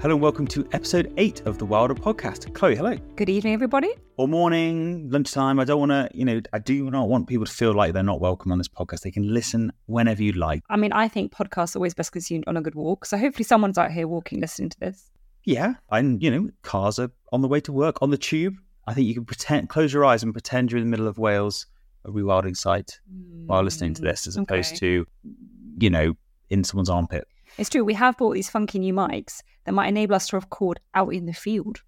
Hello and welcome to episode eight of the Wilder podcast. Chloe, hello. Good evening, everybody. Or morning, lunchtime. I don't want to, you know, I do not want people to feel like they're not welcome on this podcast. They can listen whenever you like. I mean, I think podcasts are always best consumed on a good walk. So hopefully someone's out here walking listening to this. Yeah. And, you know, cars are on the way to work, on the tube. I think you can pretend, close your eyes and pretend you're in the middle of Wales, a rewilding site, while listening to this, as Mm, opposed to, you know, in someone's armpit. It's true. We have bought these funky new mics that might enable us to record out in the field.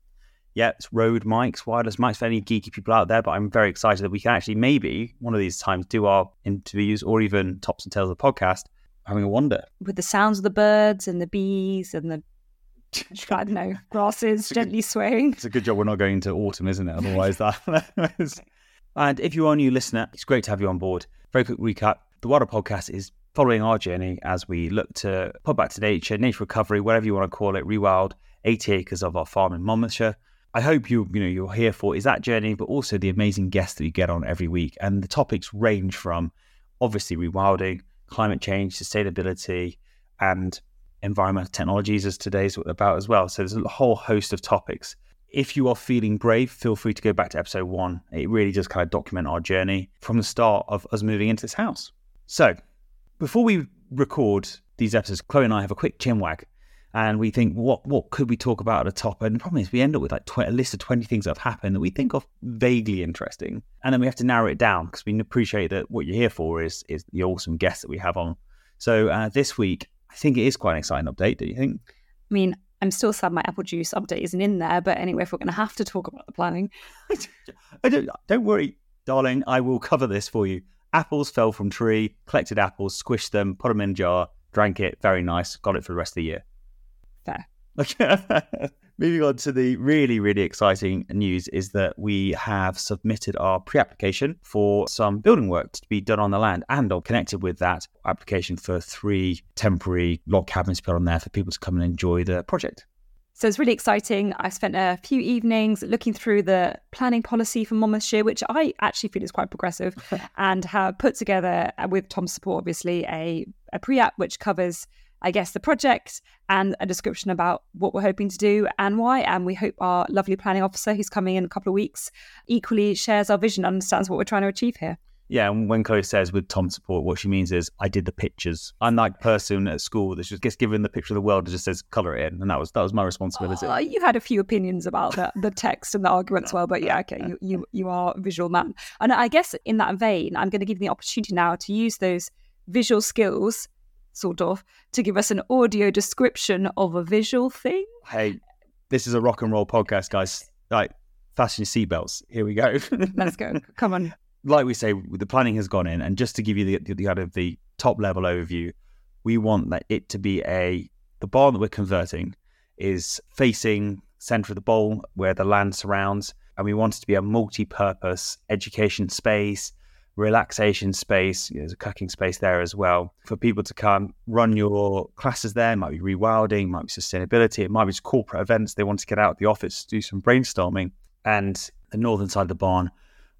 Yeah, it's Rode mics, wireless mics for any geeky people out there. But I'm very excited that we can actually maybe one of these times do our interviews or even tops and tails of the podcast having a wander. with the sounds of the birds and the bees and the I don't know grasses a good- gently swaying. It's a good job we're not going into autumn, isn't it? Otherwise, that. and if you are a new listener, it's great to have you on board. Very quick recap: the Wilder Podcast is following our journey as we look to put back to nature, nature recovery, whatever you want to call it, rewild 80 acres of our farm in Monmouthshire. I hope you you know you're here for is that journey, but also the amazing guests that you get on every week. And the topics range from obviously rewilding, climate change, sustainability, and environmental technologies as today's about as well. So there's a whole host of topics. If you are feeling brave, feel free to go back to episode one. It really does kind of document our journey from the start of us moving into this house. So before we record these episodes, Chloe and I have a quick chin wag. And we think, what what could we talk about at the top? And the problem is, we end up with like tw- a list of 20 things that have happened that we think are vaguely interesting. And then we have to narrow it down because we appreciate that what you're here for is is the awesome guests that we have on. So uh, this week, I think it is quite an exciting update, do you think? I mean, I'm still sad my apple juice update isn't in there, but anyway, if we're going to have to talk about the planning, I don't, don't worry, darling. I will cover this for you. Apples fell from tree, collected apples, squished them, put them in a jar, drank it. Very nice. Got it for the rest of the year. fair. Okay. Moving on to the really, really exciting news is that we have submitted our pre application for some building work to be done on the land and are connected with that application for three temporary log cabins to put on there for people to come and enjoy the project. So it's really exciting. I spent a few evenings looking through the planning policy for Monmouthshire, which I actually feel is quite progressive, and have put together, uh, with Tom's support, obviously, a, a pre app which covers, I guess, the project and a description about what we're hoping to do and why. And we hope our lovely planning officer, who's coming in a couple of weeks, equally shares our vision, and understands what we're trying to achieve here. Yeah, and when Chloe says with Tom's support, what she means is I did the pictures. I'm that person at school that just gets given the picture of the world and just says colour it in, and that was that was my responsibility. Uh, you had a few opinions about the, the text and the arguments, well, but yeah, okay, you, you you are a visual man, and I guess in that vein, I'm going to give you the opportunity now to use those visual skills, sort of, to give us an audio description of a visual thing. hey, this is a rock and roll podcast, guys. Like, fasten your seatbelts. Here we go. Let's go. Come on. Like we say, the planning has gone in, and just to give you the the, the kind of the top level overview, we want that it to be a the barn that we're converting is facing center of the bowl where the land surrounds, and we want it to be a multi-purpose education space, relaxation space. You know, there's a cooking space there as well for people to come run your classes there. It might be rewilding, might be sustainability, it might be just corporate events. They want to get out of the office, do some brainstorming, and the northern side of the barn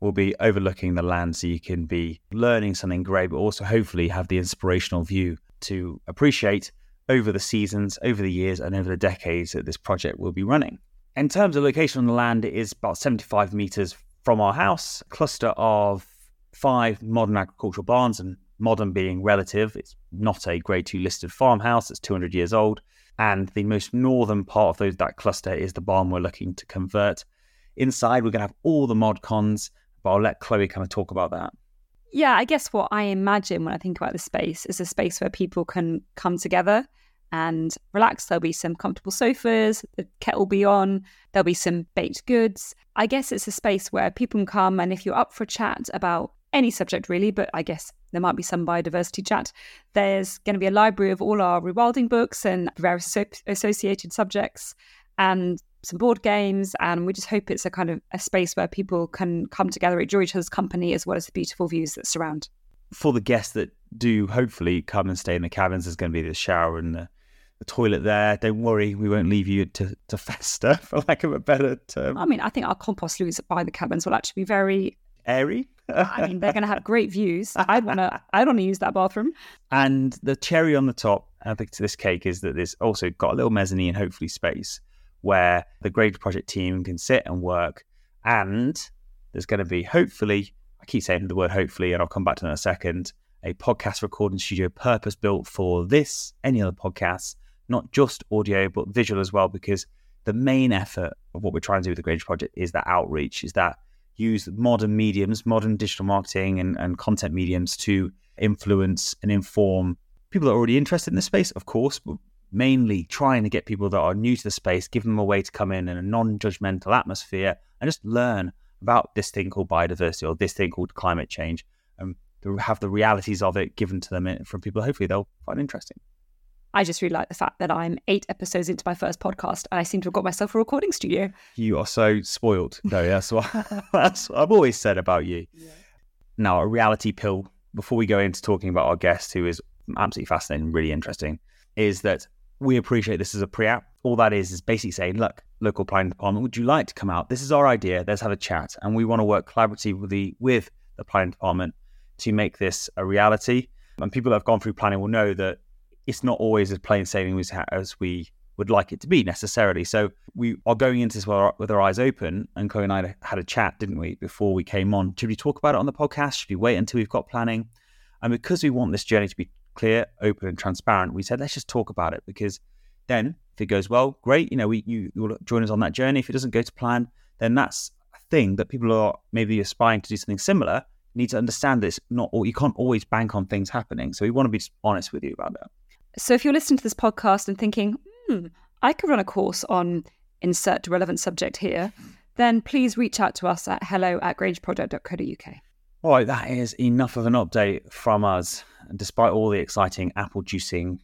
will be overlooking the land so you can be learning something great, but also hopefully have the inspirational view to appreciate over the seasons, over the years, and over the decades that this project will be running. In terms of location on the land, it is about 75 metres from our house, cluster of five modern agricultural barns, and modern being relative. It's not a grade two listed farmhouse, it's 200 years old. And the most northern part of those, that cluster is the barn we're looking to convert. Inside, we're going to have all the mod cons, but I'll let Chloe kind of talk about that. Yeah, I guess what I imagine when I think about the space is a space where people can come together and relax. There'll be some comfortable sofas, the kettle will be on, there'll be some baked goods. I guess it's a space where people can come and if you're up for a chat about any subject really, but I guess there might be some biodiversity chat. There's going to be a library of all our rewilding books and various associated subjects and some board games. And we just hope it's a kind of a space where people can come together, enjoy each other's company, as well as the beautiful views that surround. For the guests that do hopefully come and stay in the cabins, there's going to be the shower and the, the toilet there. Don't worry, we won't leave you to, to fester, for lack of a better term. I mean, I think our compost loos by the cabins will actually be very. Airy. I mean, they're going to have great views. I'd want to. I'd want to use that bathroom. And the cherry on the top, I think to this cake is that there's also got a little mezzanine, and hopefully space where the Grange project team can sit and work. And there's going to be hopefully, I keep saying the word hopefully, and I'll come back to that in a second, a podcast recording studio purpose built for this, any other podcasts, not just audio, but visual as well, because the main effort of what we're trying to do with the Grange project is that outreach, is that use modern mediums, modern digital marketing and, and content mediums to influence and inform people that are already interested in the space, of course, but mainly trying to get people that are new to the space, give them a way to come in in a non judgmental atmosphere and just learn about this thing called biodiversity or this thing called climate change and have the realities of it given to them from people hopefully they'll find interesting. I just really like the fact that I'm eight episodes into my first podcast and I seem to have got myself a recording studio. You are so spoiled. No, that's what, that's what I've always said about you. Yeah. Now, a reality pill before we go into talking about our guest, who is absolutely fascinating, really interesting, is that we appreciate this as a pre-app. All that is is basically saying, look, local planning department, would you like to come out? This is our idea. Let's have a chat, and we want to work collaboratively with the planning department to make this a reality. And people that have gone through planning will know that it's not always as plain sailing as we would like it to be necessarily. So we are going into this with our, with our eyes open. And Chloe and I had a chat, didn't we, before we came on? Should we talk about it on the podcast? Should we wait until we've got planning? And because we want this journey to be clear, open, and transparent, we said let's just talk about it because then if it goes well, great. You know, we you will join us on that journey. If it doesn't go to plan, then that's a thing that people are maybe aspiring to do something similar. need to understand this. Not all you can't always bank on things happening. So we want to be honest with you about that. So if you're listening to this podcast and thinking, hmm, I could run a course on insert relevant subject here, then please reach out to us at hello at grangeproject.co.uk. All right, that is enough of an update from us. Despite all the exciting apple juicing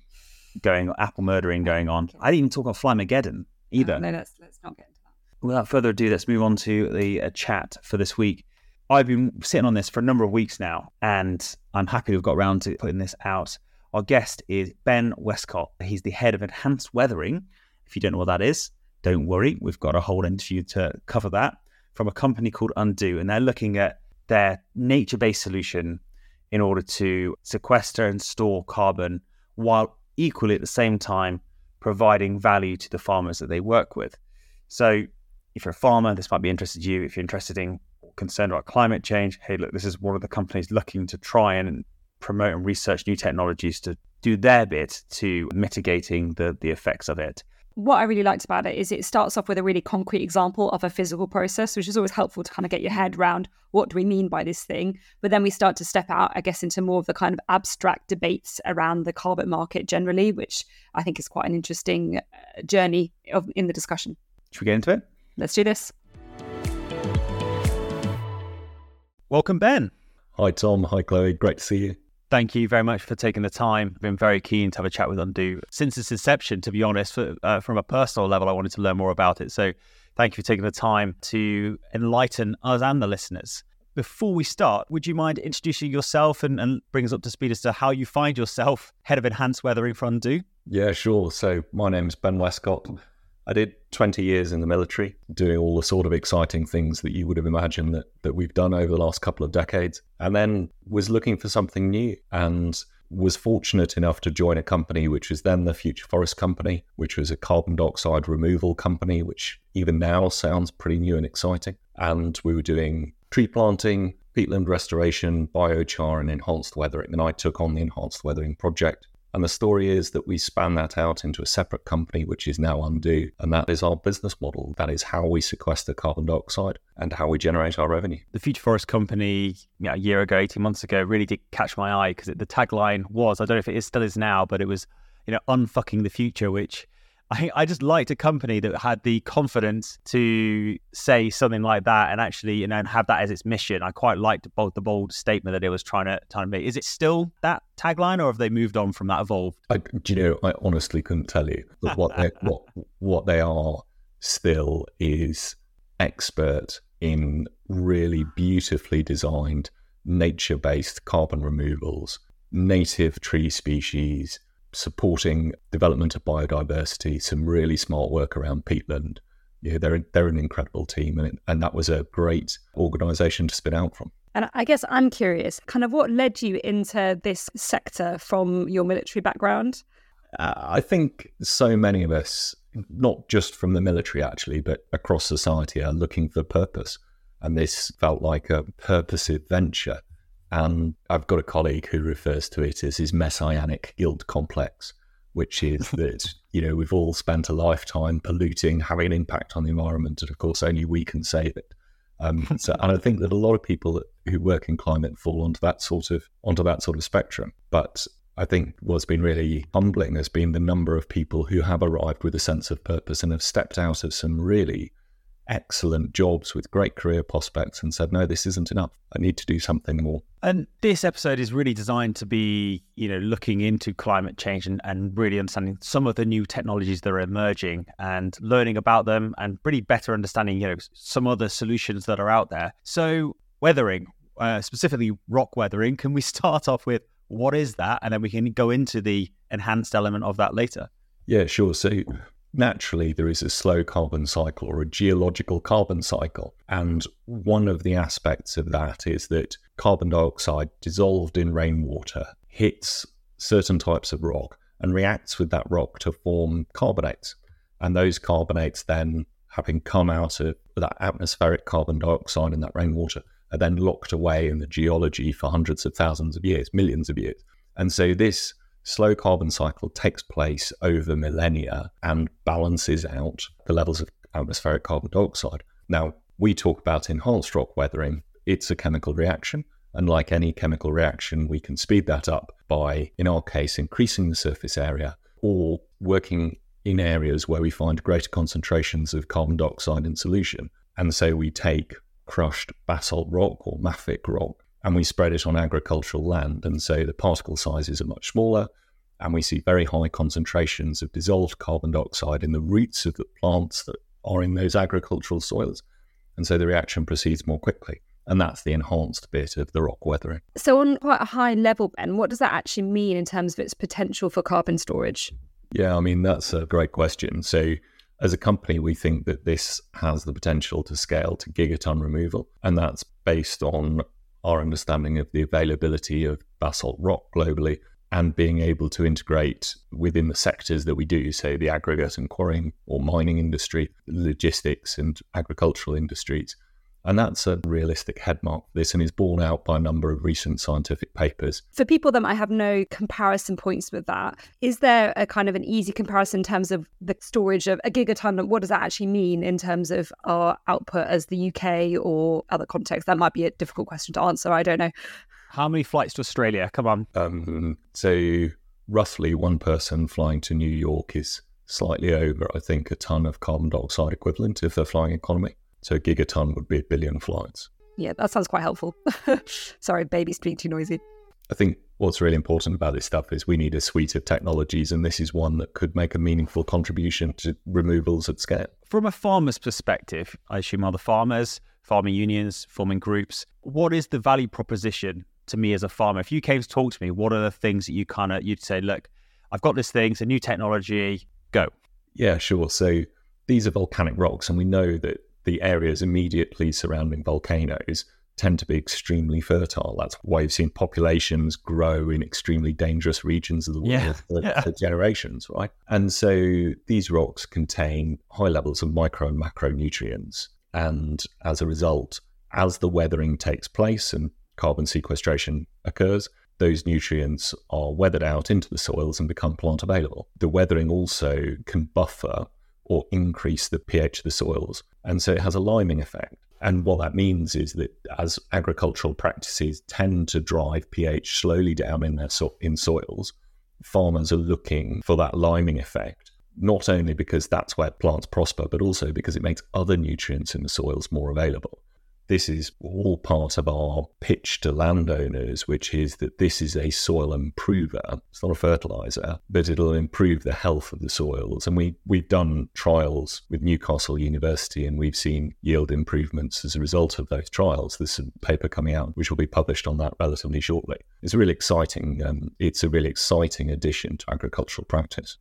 going, apple murdering going on, I didn't even talk about Flymageddon either. Uh, no, let's, let's not get into that. Without further ado, let's move on to the uh, chat for this week. I've been sitting on this for a number of weeks now, and I'm happy we've got around to putting this out. Our guest is Ben Westcott. He's the head of enhanced weathering. If you don't know what that is, don't worry. We've got a whole interview to cover that from a company called Undo, and they're looking at their nature based solution in order to sequester and store carbon while equally at the same time providing value to the farmers that they work with. So, if you're a farmer, this might be interested to you. If you're interested in or concerned about climate change, hey, look, this is one of the companies looking to try and promote and research new technologies to do their bit to mitigating the, the effects of it. What I really liked about it is it starts off with a really concrete example of a physical process, which is always helpful to kind of get your head around what do we mean by this thing. But then we start to step out, I guess, into more of the kind of abstract debates around the carbon market generally, which I think is quite an interesting uh, journey of, in the discussion. Should we get into it? Let's do this. Welcome, Ben. Hi, Tom. Hi, Chloe. Great to see you. Thank you very much for taking the time. I've been very keen to have a chat with Undo since its inception. To be honest, uh, from a personal level, I wanted to learn more about it. So, thank you for taking the time to enlighten us and the listeners. Before we start, would you mind introducing yourself and, and bring us up to speed as to how you find yourself head of enhanced weathering for Undo? Yeah, sure. So, my name is Ben Westcott. I did 20 years in the military, doing all the sort of exciting things that you would have imagined that, that we've done over the last couple of decades, and then was looking for something new and was fortunate enough to join a company which was then the Future Forest Company, which was a carbon dioxide removal company, which even now sounds pretty new and exciting. And we were doing tree planting, peatland restoration, biochar, and enhanced weathering. And I took on the enhanced weathering project. And the story is that we span that out into a separate company, which is now Undo. And that is our business model. That is how we sequester carbon dioxide and how we generate our revenue. The Future Forest Company, yeah, a year ago, 18 months ago, really did catch my eye because the tagline was I don't know if it is, still is now, but it was, you know, unfucking the future, which I I just liked a company that had the confidence to say something like that and actually, you know, and have that as its mission. I quite liked both the bold statement that it was trying to trying to make. Is it still that tagline, or have they moved on from that? Evolved? I, do you know? I honestly couldn't tell you. But what they what what they are still is expert in really beautifully designed nature-based carbon removals, native tree species supporting development of biodiversity, some really smart work around peatland. Yeah, they're they're an incredible team, and it, and that was a great organisation to spin out from. And I guess I'm curious, kind of what led you into this sector from your military background? Uh, I think so many of us, not just from the military actually, but across society, are looking for purpose. And this felt like a purposive venture. And I've got a colleague who refers to it as his messianic guilt complex, which is that, you know, we've all spent a lifetime polluting, having an impact on the environment. And of course, only we can save it. Um, so, and I think that a lot of people who work in climate fall onto that sort of onto that sort of spectrum. But I think what's been really humbling has been the number of people who have arrived with a sense of purpose and have stepped out of some really excellent jobs with great career prospects and said, no, this isn't enough. I need to do something more. And this episode is really designed to be, you know, looking into climate change and, and really understanding some of the new technologies that are emerging and learning about them and really better understanding, you know, some other solutions that are out there. So weathering, uh, specifically rock weathering, can we start off with what is that? And then we can go into the enhanced element of that later. Yeah, sure. So naturally there is a slow carbon cycle or a geological carbon cycle. And one of the aspects of that is that carbon dioxide dissolved in rainwater hits certain types of rock and reacts with that rock to form carbonates. And those carbonates then, having come out of that atmospheric carbon dioxide in that rainwater, are then locked away in the geology for hundreds of thousands of years, millions of years. And so this slow carbon cycle takes place over millennia and balances out the levels of atmospheric carbon dioxide. Now, we talk about enhanced rock weathering, it's a chemical reaction. And like any chemical reaction, we can speed that up by, in our case, increasing the surface area or working in areas where we find greater concentrations of carbon dioxide in solution. And so we take crushed basalt rock or mafic rock and we spread it on agricultural land. And so the particle sizes are much smaller, and we see very high concentrations of dissolved carbon dioxide in the roots of the plants that are in those agricultural soils. And so the reaction proceeds more quickly. And that's the enhanced bit of the rock weathering. So, on quite a high level, Ben, what does that actually mean in terms of its potential for carbon storage? Yeah, I mean, that's a great question. So, as a company, we think that this has the potential to scale to gigaton removal. And that's based on our understanding of the availability of basalt rock globally and being able to integrate within the sectors that we do, say the aggregate and quarrying or mining industry, logistics and agricultural industries, and that's a realistic headmark for this and is borne out by a number of recent scientific papers. For people that might have no comparison points with that, is there a kind of an easy comparison in terms of the storage of a gigaton? What does that actually mean in terms of our output as the UK or other contexts? That might be a difficult question to answer. I don't know. How many flights to Australia? Come on. Um, so, roughly one person flying to New York is slightly over, I think, a ton of carbon dioxide equivalent if they're flying economy. So a gigaton would be a billion flights. Yeah, that sounds quite helpful. Sorry, baby's being too noisy. I think what's really important about this stuff is we need a suite of technologies, and this is one that could make a meaningful contribution to removals at scale. From a farmer's perspective, I assume other farmers, farming unions, farming groups, what is the value proposition to me as a farmer? If you came to talk to me, what are the things that you kind of you'd say, look, I've got this thing, it's a new technology, go. Yeah, sure. So these are volcanic rocks, and we know that the areas immediately surrounding volcanoes tend to be extremely fertile. That's why you've seen populations grow in extremely dangerous regions of the world yeah, for, yeah. for, generations, right? And so these rocks contain high levels of micro and macronutrients. And as a result, as the weathering takes place and carbon sequestration occurs, those nutrients are weathered out into the soils and become plant available. The weathering also can buffer or increase the pH of the soils. And so it has a liming effect. And what that means is that as agricultural practices tend to drive pH slowly down in their so- in soils, farmers are looking for that liming effect. Not only because that's where plants prosper, but also because it makes other nutrients in the soils more available this is all part of our pitch to landowners, which is that this is a soil improver. It's not a fertilizer, but it'll improve the health of the soils. And we, we've done trials with Newcastle University and we've seen yield improvements as a result of those trials. There's a paper coming out which will be published on that relatively shortly. It's really exciting. Um, it's a really exciting addition to agricultural practice.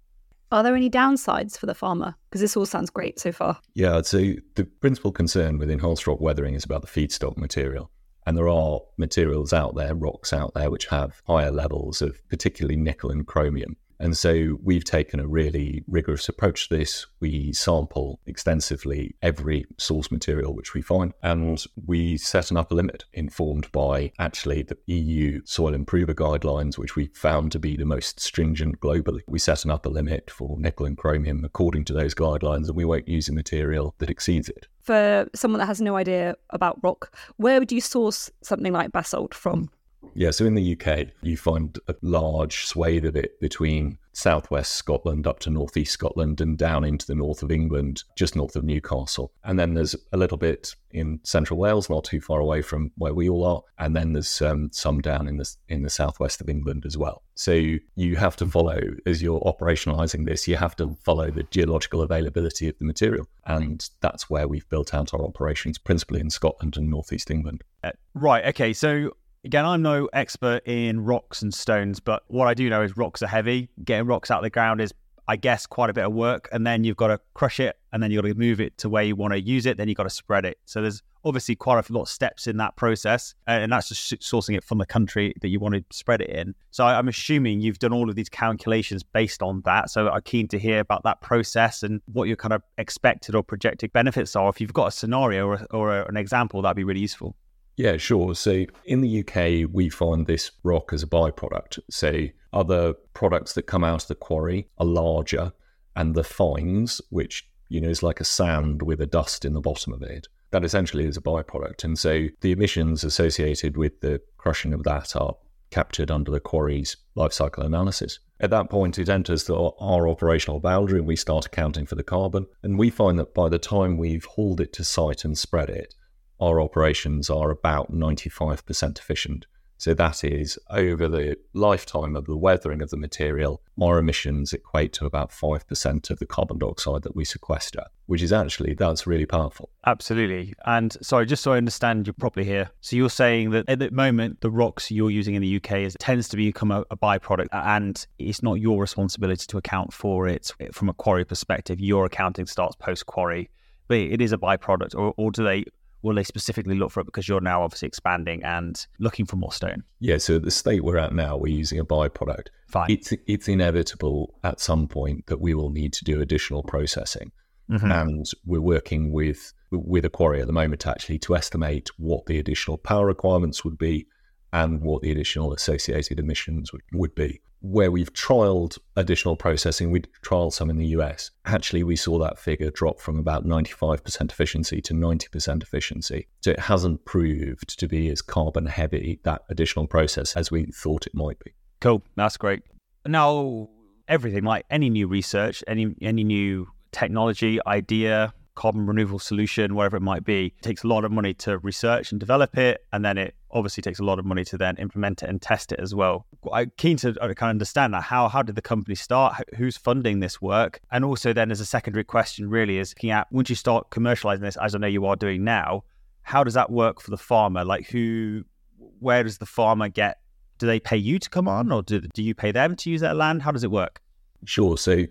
Are there any downsides for the farmer? Because this all sounds great so far. Yeah, so the principal concern within enhanced rock weathering is about the feedstock material. And there are materials out there, rocks out there, which have higher levels of particularly nickel and chromium. And so we've taken a really rigorous approach to this. We sample extensively every source material which we find, and we set an upper limit informed by actually the EU soil improver guidelines, which we found to be the most stringent globally. We set an upper limit for nickel and chromium according to those guidelines, and we won't use a material that exceeds it. For someone that has no idea about rock, where would you source something like basalt from? Yeah, so in the UK, you find a large swathe of it between southwest Scotland up to northeast Scotland and down into the north of England, just north of Newcastle. And then there's a little bit in central Wales, not too far away from where we all are. And then there's um, some down in the in the southwest of England as well. So you have to follow as you're operationalizing this, you have to follow the geological availability of the material, and that's where we've built out our operations, principally in Scotland and northeast England. Uh, right. Okay. So Again, I'm no expert in rocks and stones, but what I do know is rocks are heavy. Getting rocks out of the ground is, I guess, quite a bit of work. And then you've got to crush it and then you've got to move it to where you want to use it. Then you've got to spread it. So there's obviously quite a lot of steps in that process. And that's just sourcing it from the country that you want to spread it in. So I'm assuming you've done all of these calculations based on that. So I'm keen to hear about that process and what your kind of expected or projected benefits are. If you've got a scenario or, or an example, that'd be really useful. Yeah, sure. So in the UK, we find this rock as a byproduct. So other products that come out of the quarry are larger, and the fines, which you know is like a sand with a dust in the bottom of it, that essentially is a byproduct. And so the emissions associated with the crushing of that are captured under the quarry's life cycle analysis. At that point, it enters the, our operational boundary and we start accounting for the carbon. And we find that by the time we've hauled it to site and spread it, our operations are about 95% efficient. So that is over the lifetime of the weathering of the material, our emissions equate to about 5% of the carbon dioxide that we sequester, which is actually, that's really powerful. Absolutely. And sorry, just so I understand you properly here. So you're saying that at the moment, the rocks you're using in the UK is, tends to become a, a byproduct and it's not your responsibility to account for it from a quarry perspective. Your accounting starts post quarry, but it is a byproduct or, or do they will they specifically look for it because you're now obviously expanding and looking for more stone? Yeah, so the state we're at now, we're using a byproduct. Fine. It's it's inevitable at some point that we will need to do additional processing. Mm-hmm. And we're working with with a quarry at the moment actually to estimate what the additional power requirements would be and what the additional associated emissions would, would be where we've trialed additional processing, we trialed some in the US. Actually, we saw that figure drop from about 95% efficiency to 90% efficiency. So it hasn't proved to be as carbon heavy, that additional process, as we thought it might be. Cool. That's great. Now, everything like any new research, any any new technology, idea, carbon removal solution, whatever it might be, it takes a lot of money to research and develop it. And then it obviously takes a lot of money to then implement it and test it as well. I'm keen to uh, kind of understand that. How, how did the company start? Who's funding this work? And also, then, as a secondary question, really is looking at once you start commercializing this, as I know you are doing now, how does that work for the farmer? Like, who, where does the farmer get? Do they pay you to come on, or do, do you pay them to use their land? How does it work? Sure. So,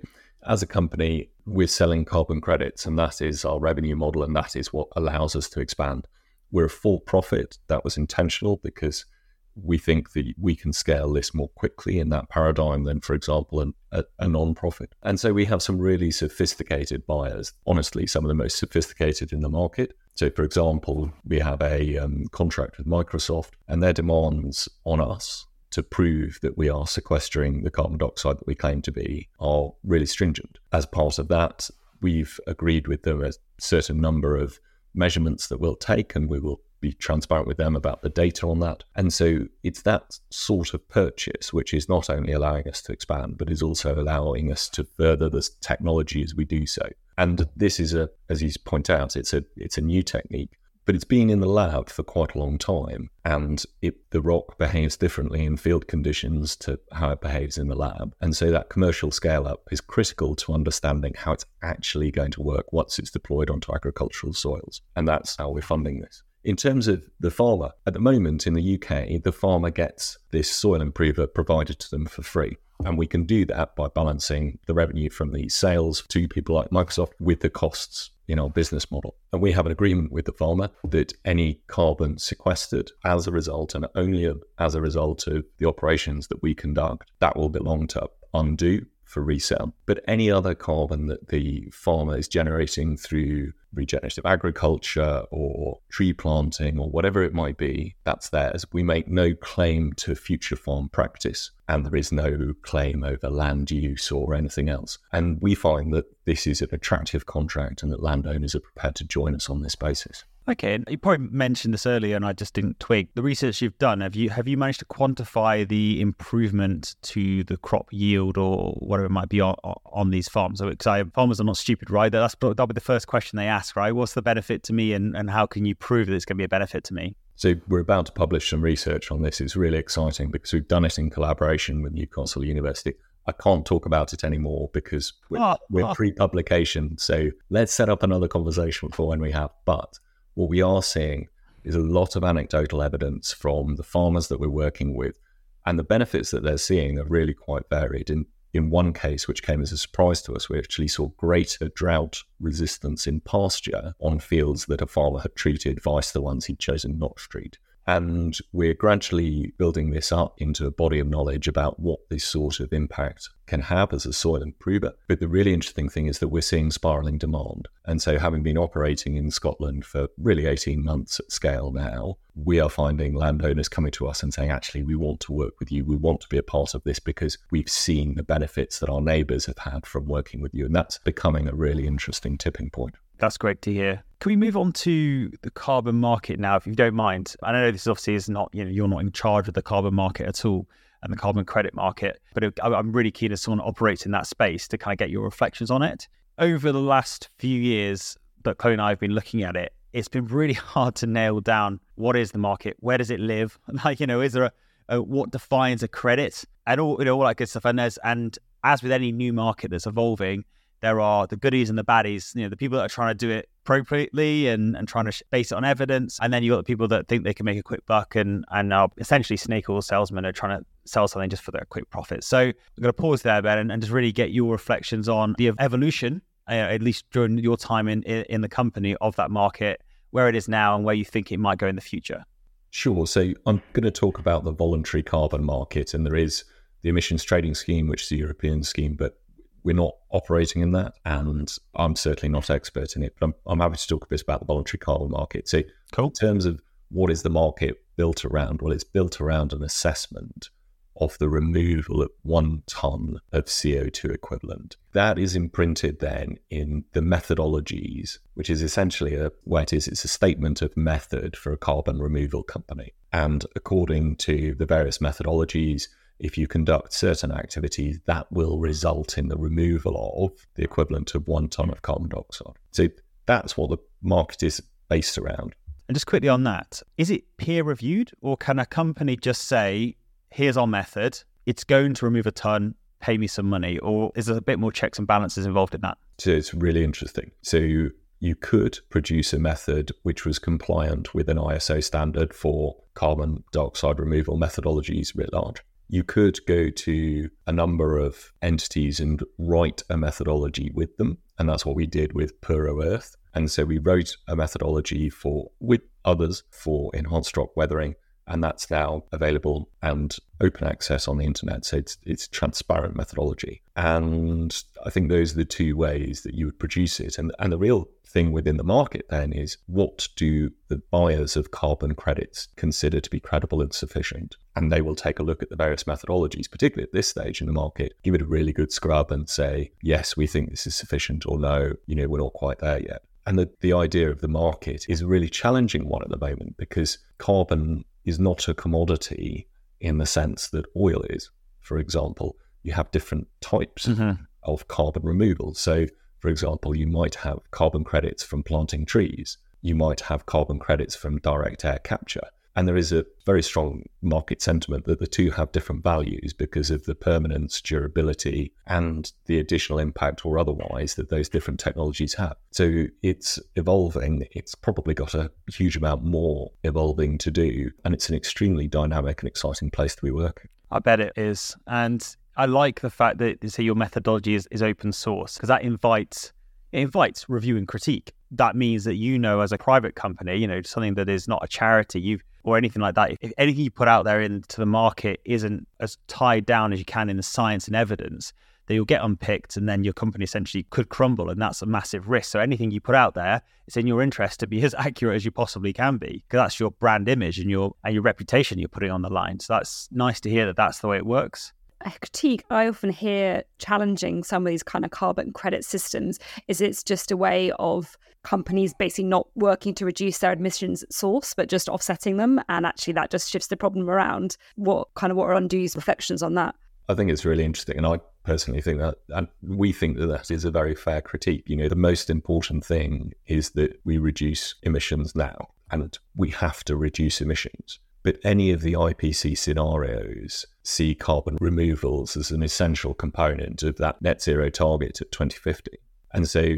as a company, we're selling carbon credits, and that is our revenue model, and that is what allows us to expand. We're a full profit. That was intentional because we think that we can scale this more quickly in that paradigm than, for example, an, a, a non profit. And so we have some really sophisticated buyers, honestly, some of the most sophisticated in the market. So, for example, we have a um, contract with Microsoft, and their demands on us to prove that we are sequestering the carbon dioxide that we claim to be are really stringent. As part of that, we've agreed with them a certain number of measurements that we'll take and we will be transparent with them about the data on that. And so it's that sort of purchase which is not only allowing us to expand, but is also allowing us to further the technology as we do so. And this is a, as you point out, it's a it's a new technique but it's been in the lab for quite a long time, and it, the rock behaves differently in field conditions to how it behaves in the lab. And so that commercial scale up is critical to understanding how it's actually going to work once it's deployed onto agricultural soils. And that's how we're funding this. In terms of the farmer, at the moment in the UK, the farmer gets this soil improver provided to them for free. And we can do that by balancing the revenue from the sales to people like Microsoft with the costs in our business model. And we have an agreement with the farmer that any carbon sequestered as a result and only as a result of the operations that we conduct, that will belong to Undo for resale. But any other carbon that the farmer is generating through regenerative agriculture or tree planting or whatever it might be, that's theirs. We make no claim to future farm practice and there is no claim over land use or anything else. And we find that this is an attractive contract and that landowners are prepared to join us on this basis. Okay, you probably mentioned this earlier, and I just didn't twig. The research you've done have you have you managed to quantify the improvement to the crop yield or whatever it might be on, on these farms? Because farmers are not stupid, right? That's that'll be the first question they ask, right? What's the benefit to me, and, and how can you prove that it's going to be a benefit to me? So we're about to publish some research on this. It's really exciting because we've done it in collaboration with Newcastle University. I can't talk about it anymore because we're, oh, we're oh. pre-publication. So let's set up another conversation for when we have. But what we are seeing is a lot of anecdotal evidence from the farmers that we're working with, and the benefits that they're seeing are really quite varied. In in one case, which came as a surprise to us, we actually saw greater drought resistance in pasture on fields that a farmer had treated vice the ones he'd chosen not to treat. And we're gradually building this up into a body of knowledge about what this sort of impact can have as a soil improver. But the really interesting thing is that we're seeing spiraling demand. And so, having been operating in Scotland for really 18 months at scale now, we are finding landowners coming to us and saying, actually, we want to work with you. We want to be a part of this because we've seen the benefits that our neighbours have had from working with you. And that's becoming a really interesting tipping point. That's great to hear. Can we move on to the carbon market now, if you don't mind? I know this obviously is not, you know, you're not in charge of the carbon market at all and the carbon credit market, but I'm really keen as someone operates in that space to kind of get your reflections on it. Over the last few years that Chloe and I have been looking at it, it's been really hard to nail down what is the market, where does it live, like you know, is there a, a what defines a credit, and all you know all that good stuff. And there's and as with any new market that's evolving, there are the goodies and the baddies. You know, the people that are trying to do it appropriately and, and trying to base it on evidence, and then you've got the people that think they can make a quick buck and and are essentially snake oil salesmen are trying to sell something just for their quick profit. So I'm going to pause there, Ben, and, and just really get your reflections on the evolution, uh, at least during your time in in the company of that market, where it is now, and where you think it might go in the future. Sure. So I'm going to talk about the voluntary carbon market, and there is the emissions trading scheme, which is a European scheme, but we're not operating in that, and I'm certainly not expert in it. But I'm, I'm happy to talk a bit about the voluntary carbon market. So, cool. in terms of what is the market built around? Well, it's built around an assessment of the removal of one ton of CO2 equivalent. That is imprinted then in the methodologies, which is essentially a what it is, it's a statement of method for a carbon removal company. And according to the various methodologies, if you conduct certain activities, that will result in the removal of the equivalent of one ton of carbon dioxide. So that's what the market is based around. And just quickly on that, is it peer reviewed or can a company just say, here's our method, it's going to remove a ton, pay me some money? Or is there a bit more checks and balances involved in that? So it's really interesting. So you could produce a method which was compliant with an ISO standard for carbon dioxide removal methodologies writ large you could go to a number of entities and write a methodology with them. And that's what we did with Puro Earth. And so we wrote a methodology for with others for enhanced rock weathering. And that's now available and open access on the internet. So it's it's transparent methodology. And I think those are the two ways that you would produce it. And and the real thing within the market then is what do the buyers of carbon credits consider to be credible and sufficient? And they will take a look at the various methodologies, particularly at this stage in the market, give it a really good scrub and say, yes, we think this is sufficient, or no, you know, we're not quite there yet. And the, the idea of the market is a really challenging one at the moment because carbon is not a commodity in the sense that oil is. For example, you have different types mm-hmm. of carbon removal. So for example, you might have carbon credits from planting trees, you might have carbon credits from direct air capture. And there is a very strong market sentiment that the two have different values because of the permanence, durability, and the additional impact or otherwise that those different technologies have. So it's evolving. It's probably got a huge amount more evolving to do. And it's an extremely dynamic and exciting place to be working. I bet it is. And I like the fact that say your methodology is, is open source because that invites it invites review and critique. That means that you know, as a private company, you know, something that is not a charity, you've or anything like that, if anything you put out there into the market isn't as tied down as you can in the science and evidence, that you'll get unpicked and then your company essentially could crumble and that's a massive risk. So anything you put out there it's in your interest to be as accurate as you possibly can be because that's your brand image and your and your reputation you're putting on the line. So that's nice to hear that that's the way it works a critique I often hear challenging some of these kind of carbon credit systems is it's just a way of companies basically not working to reduce their emissions at source, but just offsetting them. And actually, that just shifts the problem around. What kind of what are Undo's reflections on that? I think it's really interesting. And I personally think that, and we think that that is a very fair critique. You know, the most important thing is that we reduce emissions now, and we have to reduce emissions. But any of the IPCC scenarios see carbon removals as an essential component of that net zero target at 2050. And so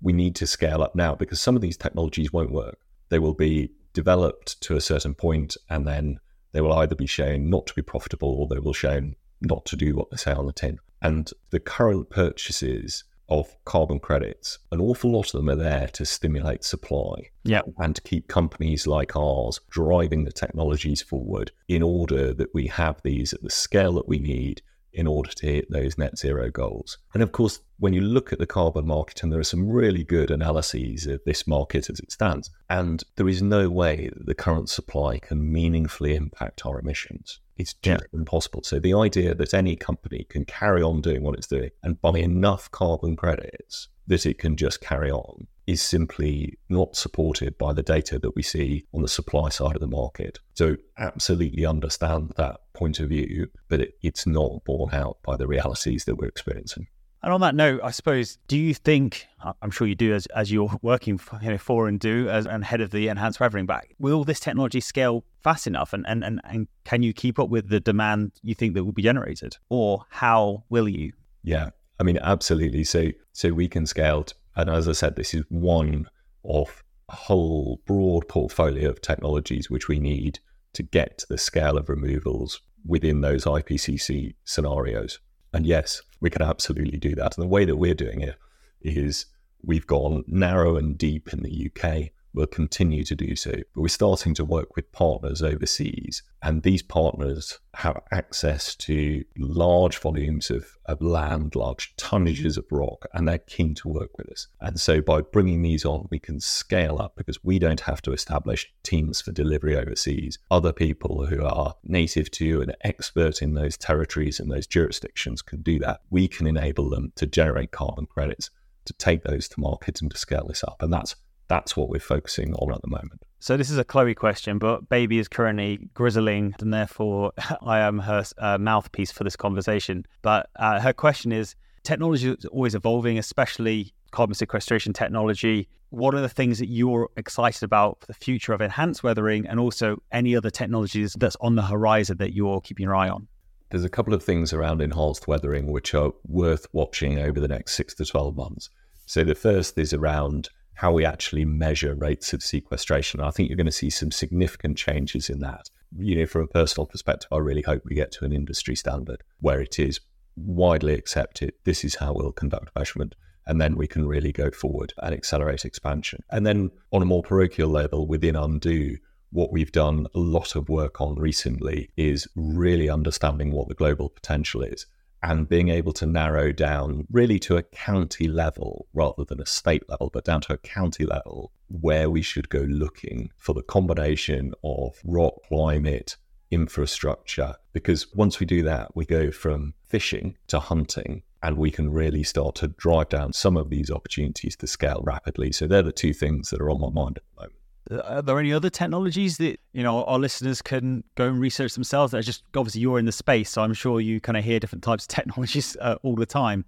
we need to scale up now because some of these technologies won't work. They will be developed to a certain point and then they will either be shown not to be profitable or they will shown not to do what they say on the tin. And the current purchases of carbon credits, an awful lot of them are there to stimulate supply yeah. and to keep companies like ours driving the technologies forward in order that we have these at the scale that we need in order to hit those net zero goals. And of course, when you look at the carbon market, and there are some really good analyses of this market as it stands, and there is no way that the current supply can meaningfully impact our emissions. It's just yeah. impossible. So the idea that any company can carry on doing what it's doing and buy enough carbon credits that it can just carry on is simply not supported by the data that we see on the supply side of the market. So, absolutely understand that point of view, but it, it's not borne out by the realities that we're experiencing. And on that note, I suppose, do you think, I'm sure you do as, as you're working for, you know, for Undo as and head of the enhanced weathering back, will this technology scale fast enough? And, and, and, and can you keep up with the demand you think that will be generated? Or how will you? Yeah, I mean, absolutely. So, so we can scale and as I said, this is one of a whole broad portfolio of technologies which we need to get to the scale of removals within those IPCC scenarios. And yes, we can absolutely do that. And the way that we're doing it is we've gone narrow and deep in the UK will continue to do so. But we're starting to work with partners overseas, and these partners have access to large volumes of, of land, large tonnages of rock, and they're keen to work with us. And so by bringing these on, we can scale up because we don't have to establish teams for delivery overseas. Other people who are native to and expert in those territories and those jurisdictions can do that. We can enable them to generate carbon credits to take those to market and to scale this up. And that's that's what we're focusing on at the moment. So this is a Chloe question, but baby is currently grizzling, and therefore I am her uh, mouthpiece for this conversation. But uh, her question is: technology is always evolving, especially carbon sequestration technology. What are the things that you're excited about for the future of enhanced weathering, and also any other technologies that's on the horizon that you're keeping your eye on? There's a couple of things around enhanced weathering which are worth watching over the next six to twelve months. So the first is around how we actually measure rates of sequestration. I think you're going to see some significant changes in that. You know, from a personal perspective, I really hope we get to an industry standard where it is widely accepted. This is how we'll conduct measurement. And then we can really go forward and accelerate expansion. And then on a more parochial level within Undo, what we've done a lot of work on recently is really understanding what the global potential is and being able to narrow down really to a county level rather than a state level, but down to a county level where we should go looking for the combination of rock, climate, infrastructure. Because once we do that, we go from fishing to hunting and we can really start to drive down some of these opportunities to scale rapidly. So they're the two things that are on my mind at the moment. Are there any other technologies that you know our listeners can go and research themselves? That just obviously you're in the space, so I'm sure you kind of hear different types of technologies uh, all the time.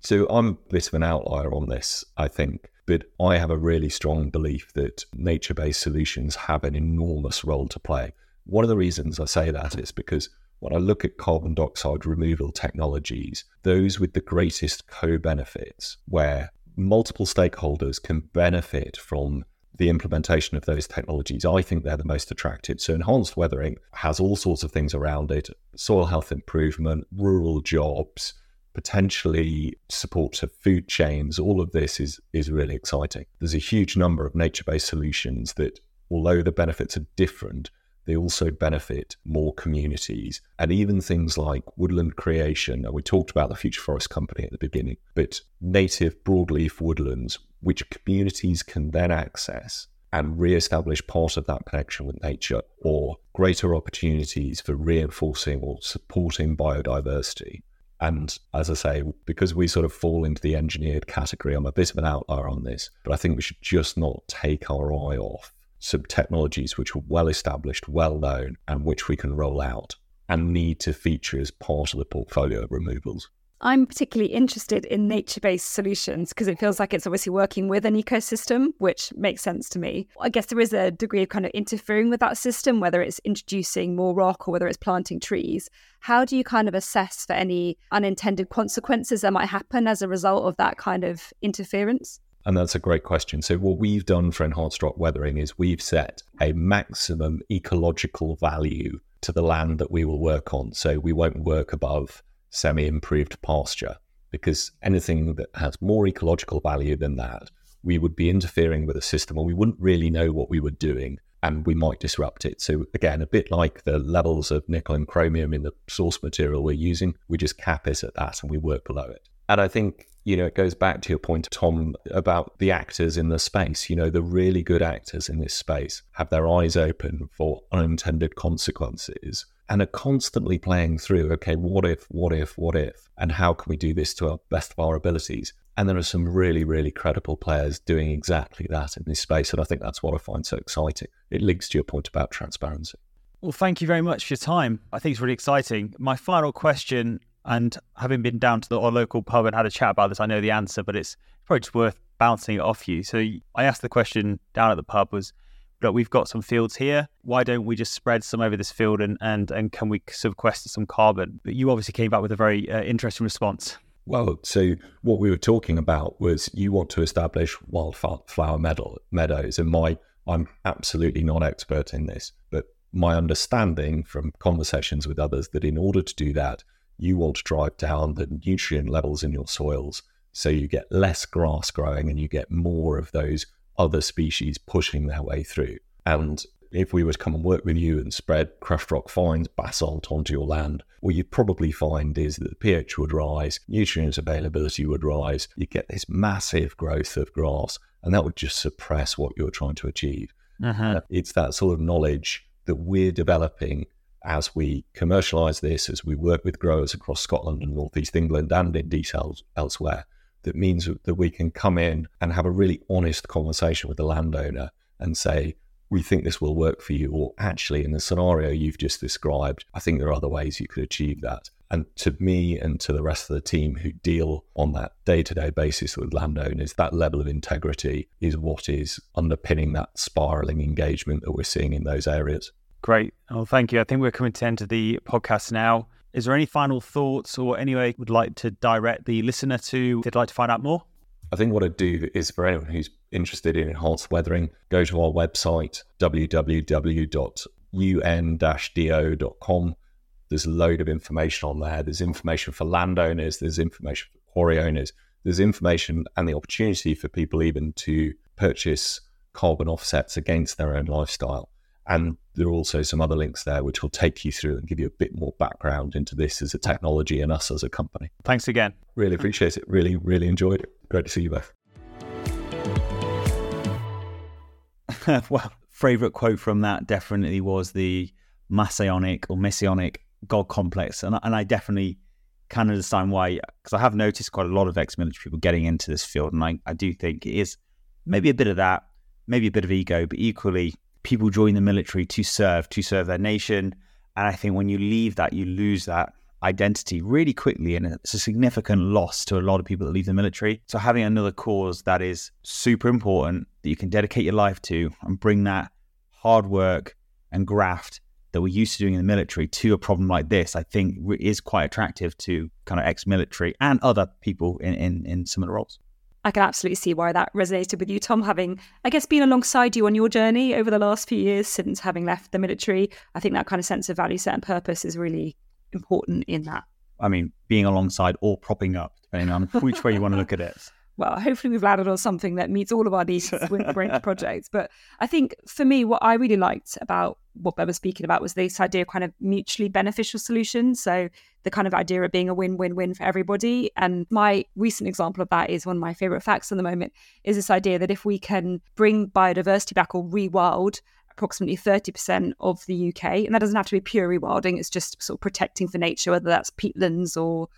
So I'm a bit of an outlier on this, I think, but I have a really strong belief that nature-based solutions have an enormous role to play. One of the reasons I say that is because when I look at carbon dioxide removal technologies, those with the greatest co-benefits, where multiple stakeholders can benefit from the implementation of those technologies, I think they're the most attractive. So, enhanced weathering has all sorts of things around it soil health improvement, rural jobs, potentially support to food chains. All of this is, is really exciting. There's a huge number of nature based solutions that, although the benefits are different, they also benefit more communities and even things like woodland creation. And we talked about the Future Forest Company at the beginning, but native broadleaf woodlands, which communities can then access and re-establish part of that connection with nature or greater opportunities for reinforcing or supporting biodiversity. And as I say, because we sort of fall into the engineered category, I'm a bit of an outlier on this, but I think we should just not take our eye off some technologies which are well established, well known, and which we can roll out and need to feature as part of the portfolio of removals. I'm particularly interested in nature based solutions because it feels like it's obviously working with an ecosystem, which makes sense to me. I guess there is a degree of kind of interfering with that system, whether it's introducing more rock or whether it's planting trees. How do you kind of assess for any unintended consequences that might happen as a result of that kind of interference? And that's a great question. So, what we've done for enhanced rock weathering is we've set a maximum ecological value to the land that we will work on. So, we won't work above semi improved pasture because anything that has more ecological value than that, we would be interfering with a system or we wouldn't really know what we were doing and we might disrupt it. So, again, a bit like the levels of nickel and chromium in the source material we're using, we just cap it at that and we work below it. And I think, you know, it goes back to your point, Tom, about the actors in the space. You know, the really good actors in this space have their eyes open for unintended consequences and are constantly playing through, okay, what if, what if, what if, and how can we do this to our best of our abilities? And there are some really, really credible players doing exactly that in this space. And I think that's what I find so exciting. It links to your point about transparency. Well, thank you very much for your time. I think it's really exciting. My final question, and having been down to the, our local pub and had a chat about this, I know the answer, but it's probably just worth bouncing it off you. So I asked the question down at the pub was, look, we've got some fields here. Why don't we just spread some over this field and and and can we sequester some carbon? But you obviously came back with a very uh, interesting response. Well, so what we were talking about was you want to establish wildflower meadows, and my I'm absolutely not expert in this, but my understanding from conversations with others that in order to do that, you want to drive down the nutrient levels in your soils so you get less grass growing and you get more of those other species pushing their way through. And if we were to come and work with you and spread crushed rock fines, basalt onto your land, what you'd probably find is that the pH would rise, nutrient availability would rise, you get this massive growth of grass, and that would just suppress what you're trying to achieve. Uh-huh. It's that sort of knowledge that we're developing as we commercialize this, as we work with growers across Scotland and Northeast England and in details elsewhere, that means that we can come in and have a really honest conversation with the landowner and say, we think this will work for you, or actually, in the scenario you've just described, I think there are other ways you could achieve that. And to me and to the rest of the team who deal on that day to day basis with landowners, that level of integrity is what is underpinning that spiraling engagement that we're seeing in those areas. Great. Well, thank you. I think we're coming to the end of the podcast now. Is there any final thoughts or any way you would like to direct the listener to if they'd like to find out more? I think what I'd do is for anyone who's interested in enhanced weathering, go to our website, www.un-do.com. There's a load of information on there. There's information for landowners, there's information for quarry owners, there's information and the opportunity for people even to purchase carbon offsets against their own lifestyle. And there are also some other links there which will take you through and give you a bit more background into this as a technology and us as a company. Thanks again. Really appreciate it. Really, really enjoyed it. Great to see you both. well, favorite quote from that definitely was the messianic or messianic God complex. And, and I definitely can understand why, because I have noticed quite a lot of ex military people getting into this field. And I, I do think it is maybe a bit of that, maybe a bit of ego, but equally people join the military to serve, to serve their nation. And I think when you leave that, you lose that identity really quickly. And it's a significant loss to a lot of people that leave the military. So having another cause that is super important that you can dedicate your life to and bring that hard work and graft that we're used to doing in the military to a problem like this, I think is quite attractive to kind of ex-military and other people in, in, in similar roles. I can absolutely see why that resonated with you, Tom, having, I guess, been alongside you on your journey over the last few years since having left the military. I think that kind of sense of value set and purpose is really important in that. I mean, being alongside or propping up, depending on which way you want to look at it. Well, hopefully we've landed on something that meets all of our needs with Grange projects. But I think for me, what I really liked about what Ben was speaking about was this idea of kind of mutually beneficial solutions. So the kind of idea of being a win-win-win for everybody. And my recent example of that is one of my favorite facts at the moment is this idea that if we can bring biodiversity back or rewild approximately 30% of the UK, and that doesn't have to be pure rewilding, it's just sort of protecting for nature, whether that's peatlands or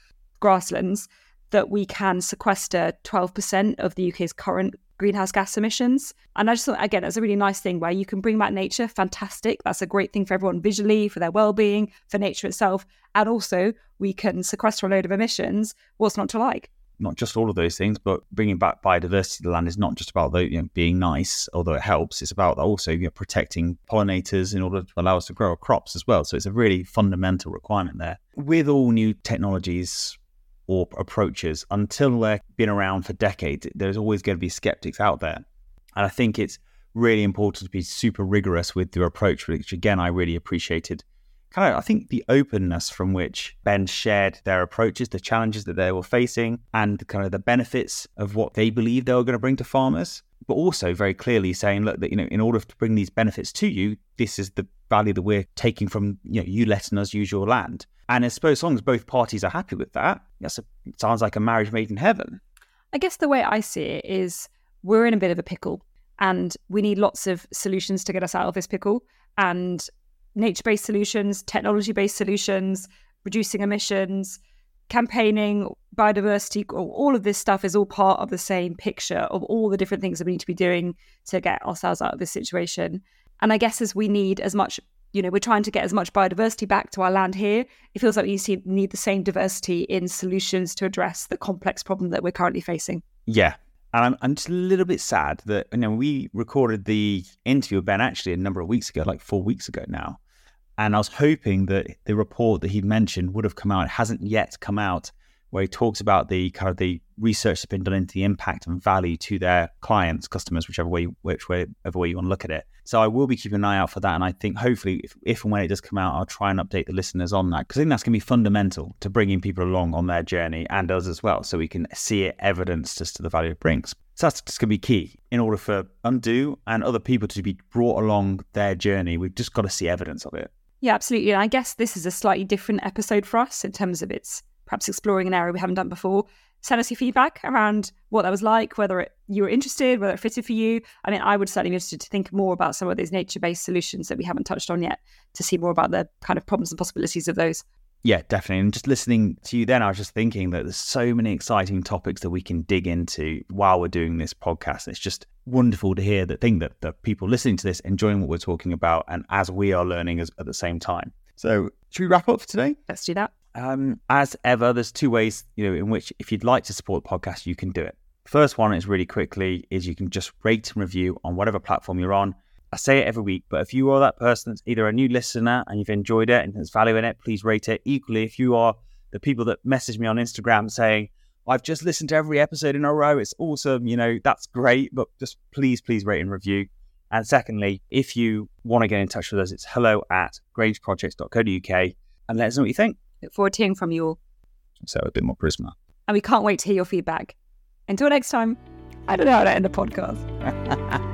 grasslands, that we can sequester 12% of the UK's current greenhouse gas emissions. And I just thought, again, that's a really nice thing where you can bring back nature. Fantastic. That's a great thing for everyone visually, for their well-being, for nature itself. And also, we can sequester a load of emissions. What's not to like? Not just all of those things, but bringing back biodiversity to the land is not just about the, you know, being nice, although it helps. It's about also you know, protecting pollinators in order to allow us to grow our crops as well. So it's a really fundamental requirement there. With all new technologies, or approaches until they've been around for decades. There's always going to be skeptics out there. And I think it's really important to be super rigorous with your approach, which again, I really appreciated. Kind of, I think the openness from which Ben shared their approaches, the challenges that they were facing, and kind of the benefits of what they believe they were going to bring to farmers, but also very clearly saying, look, that you know, in order to bring these benefits to you, this is the value that we're taking from you know you letting us use your land. And I suppose as long as both parties are happy with that, it sounds like a marriage made in heaven. I guess the way I see it is we're in a bit of a pickle and we need lots of solutions to get us out of this pickle. And nature based solutions, technology based solutions, reducing emissions, campaigning, biodiversity, all of this stuff is all part of the same picture of all the different things that we need to be doing to get ourselves out of this situation. And I guess as we need as much you know, we're trying to get as much biodiversity back to our land here. It feels like we need the same diversity in solutions to address the complex problem that we're currently facing. Yeah. And I'm, I'm just a little bit sad that, you know, we recorded the interview with Ben actually a number of weeks ago, like four weeks ago now. And I was hoping that the report that he'd mentioned would have come out. It hasn't yet come out where he talks about the kind of the research that's been done into the impact and value to their clients, customers, whichever way, which way, whichever way you want to look at it. So I will be keeping an eye out for that, and I think hopefully, if, if and when it does come out, I'll try and update the listeners on that because I think that's going to be fundamental to bringing people along on their journey and us as well, so we can see it evidenced as to the value it brings. So that's just going to be key in order for Undo and other people to be brought along their journey. We've just got to see evidence of it. Yeah, absolutely. And I guess this is a slightly different episode for us in terms of its perhaps exploring an area we haven't done before. Send us your feedback around what that was like, whether it, you were interested, whether it fitted for you. I mean, I would certainly be interested to think more about some of these nature based solutions that we haven't touched on yet to see more about the kind of problems and possibilities of those. Yeah, definitely. And just listening to you then, I was just thinking that there's so many exciting topics that we can dig into while we're doing this podcast. It's just wonderful to hear the thing that the people listening to this enjoying what we're talking about and as we are learning as, at the same time. So, should we wrap up for today? Let's do that. Um, as ever, there's two ways, you know, in which if you'd like to support the podcast, you can do it. First one is really quickly is you can just rate and review on whatever platform you're on. I say it every week, but if you are that person that's either a new listener and you've enjoyed it and there's value in it, please rate it. Equally, if you are the people that message me on Instagram saying, I've just listened to every episode in a row, it's awesome, you know, that's great, but just please, please rate and review. And secondly, if you want to get in touch with us, it's hello at grangeprojects.co.uk and let us know what you think. Look forward to hearing from you all. So a bit more charisma. And we can't wait to hear your feedback. Until next time, I don't know how to end a podcast.